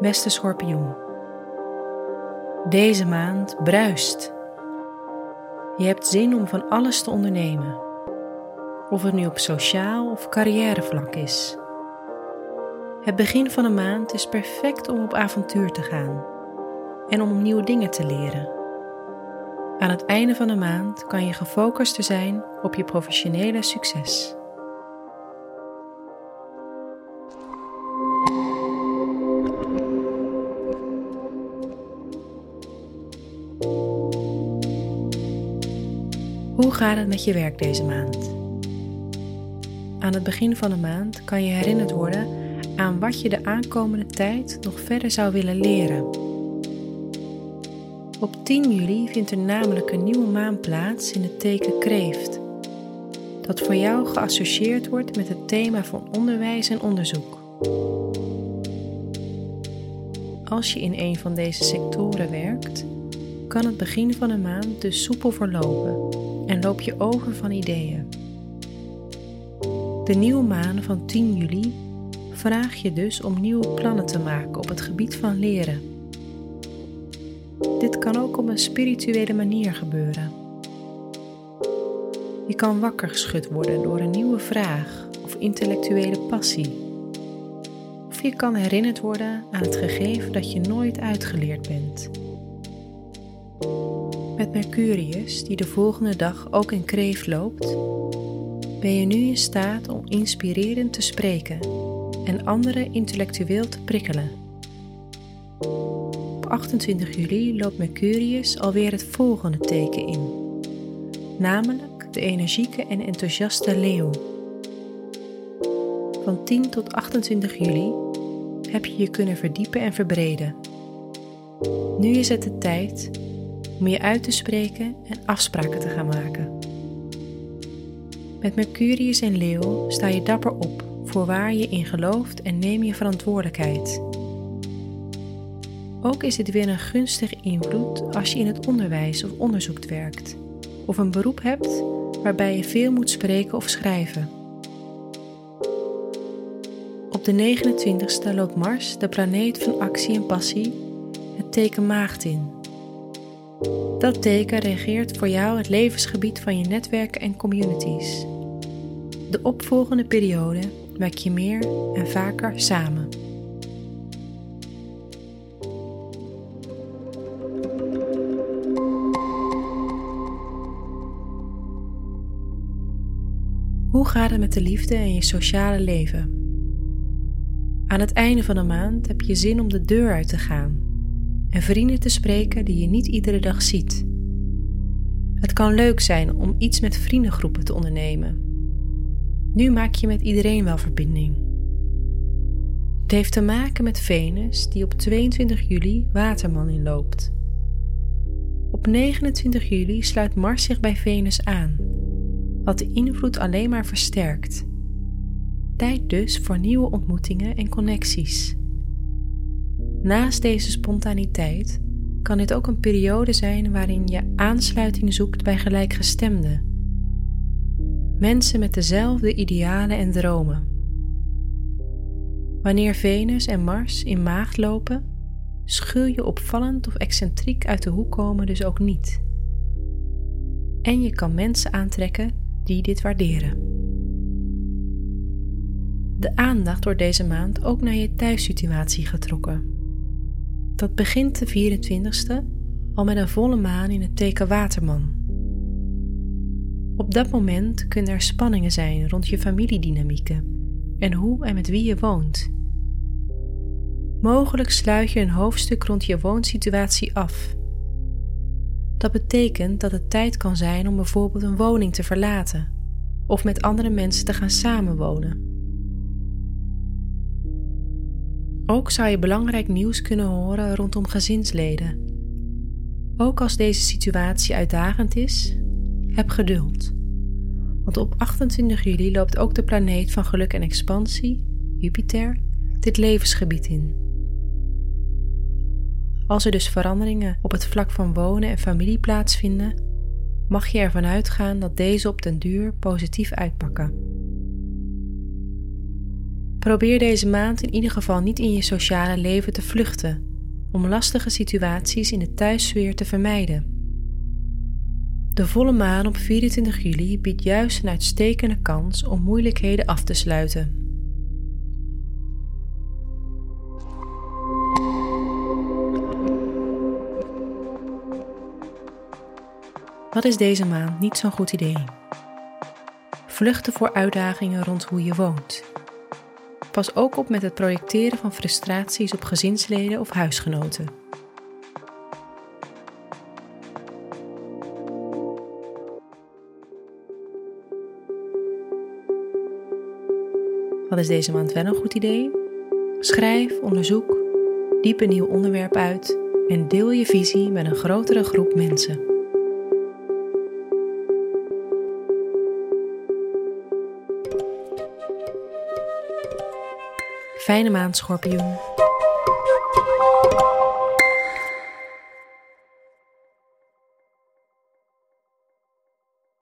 Beste schorpioen, deze maand bruist. Je hebt zin om van alles te ondernemen, of het nu op sociaal of carrièrevlak is. Het begin van een maand is perfect om op avontuur te gaan en om nieuwe dingen te leren. Aan het einde van de maand kan je gefocuster zijn op je professionele succes. Hoe gaat het met je werk deze maand? Aan het begin van de maand kan je herinnerd worden aan wat je de aankomende tijd nog verder zou willen leren. Op 10 juli vindt er namelijk een nieuwe maan plaats in het teken Kreeft, dat voor jou geassocieerd wordt met het thema van onderwijs en onderzoek. Als je in een van deze sectoren werkt, kan het begin van een maand dus soepel verlopen en loop je over van ideeën. De nieuwe maan van 10 juli vraag je dus om nieuwe plannen te maken op het gebied van leren. Dit kan ook op een spirituele manier gebeuren. Je kan wakker geschud worden door een nieuwe vraag of intellectuele passie. Of je kan herinnerd worden aan het gegeven dat je nooit uitgeleerd bent. Met Mercurius, die de volgende dag ook in kreef loopt, ben je nu in staat om inspirerend te spreken en anderen intellectueel te prikkelen. Op 28 juli loopt Mercurius alweer het volgende teken in, namelijk de energieke en enthousiaste leeuw. Van 10 tot 28 juli heb je je kunnen verdiepen en verbreden. Nu is het de tijd om je uit te spreken en afspraken te gaan maken. Met Mercurius en Leeuw sta je dapper op voor waar je in gelooft en neem je verantwoordelijkheid. Ook is dit weer een gunstige invloed als je in het onderwijs of onderzoek werkt, of een beroep hebt waarbij je veel moet spreken of schrijven. Op de 29ste loopt Mars, de planeet van actie en passie, het teken Maagd in. Dat teken reageert voor jou het levensgebied van je netwerken en communities. De opvolgende periode werk je meer en vaker samen. Gaat met de liefde en je sociale leven? Aan het einde van de maand heb je zin om de deur uit te gaan en vrienden te spreken die je niet iedere dag ziet. Het kan leuk zijn om iets met vriendengroepen te ondernemen. Nu maak je met iedereen wel verbinding. Het heeft te maken met Venus die op 22 juli Waterman inloopt. Op 29 juli sluit Mars zich bij Venus aan, wat de invloed alleen maar versterkt. Tijd dus voor nieuwe ontmoetingen en connecties. Naast deze spontaniteit kan dit ook een periode zijn waarin je aansluiting zoekt bij gelijkgestemden. Mensen met dezelfde idealen en dromen. Wanneer Venus en Mars in maagd lopen, schul je opvallend of excentriek uit de hoek komen dus ook niet. En je kan mensen aantrekken die dit waarderen. De aandacht wordt deze maand ook naar je thuissituatie getrokken. Dat begint de 24ste al met een volle maan in het teken Waterman. Op dat moment kunnen er spanningen zijn rond je familiedynamieken en hoe en met wie je woont. Mogelijk sluit je een hoofdstuk rond je woonsituatie af. Dat betekent dat het tijd kan zijn om bijvoorbeeld een woning te verlaten of met andere mensen te gaan samenwonen. Ook zou je belangrijk nieuws kunnen horen rondom gezinsleden. Ook als deze situatie uitdagend is, heb geduld. Want op 28 juli loopt ook de planeet van geluk en expansie, Jupiter, dit levensgebied in. Als er dus veranderingen op het vlak van wonen en familie plaatsvinden, mag je ervan uitgaan dat deze op den duur positief uitpakken. Probeer deze maand in ieder geval niet in je sociale leven te vluchten om lastige situaties in de thuissfeer te vermijden. De volle maan op 24 juli biedt juist een uitstekende kans om moeilijkheden af te sluiten. Wat is deze maand niet zo'n goed idee? Vluchten voor uitdagingen rond hoe je woont. Pas ook op met het projecteren van frustraties op gezinsleden of huisgenoten. Wat is deze maand wel een goed idee? Schrijf, onderzoek, diep een nieuw onderwerp uit en deel je visie met een grotere groep mensen. Fijne maand, schorpioen.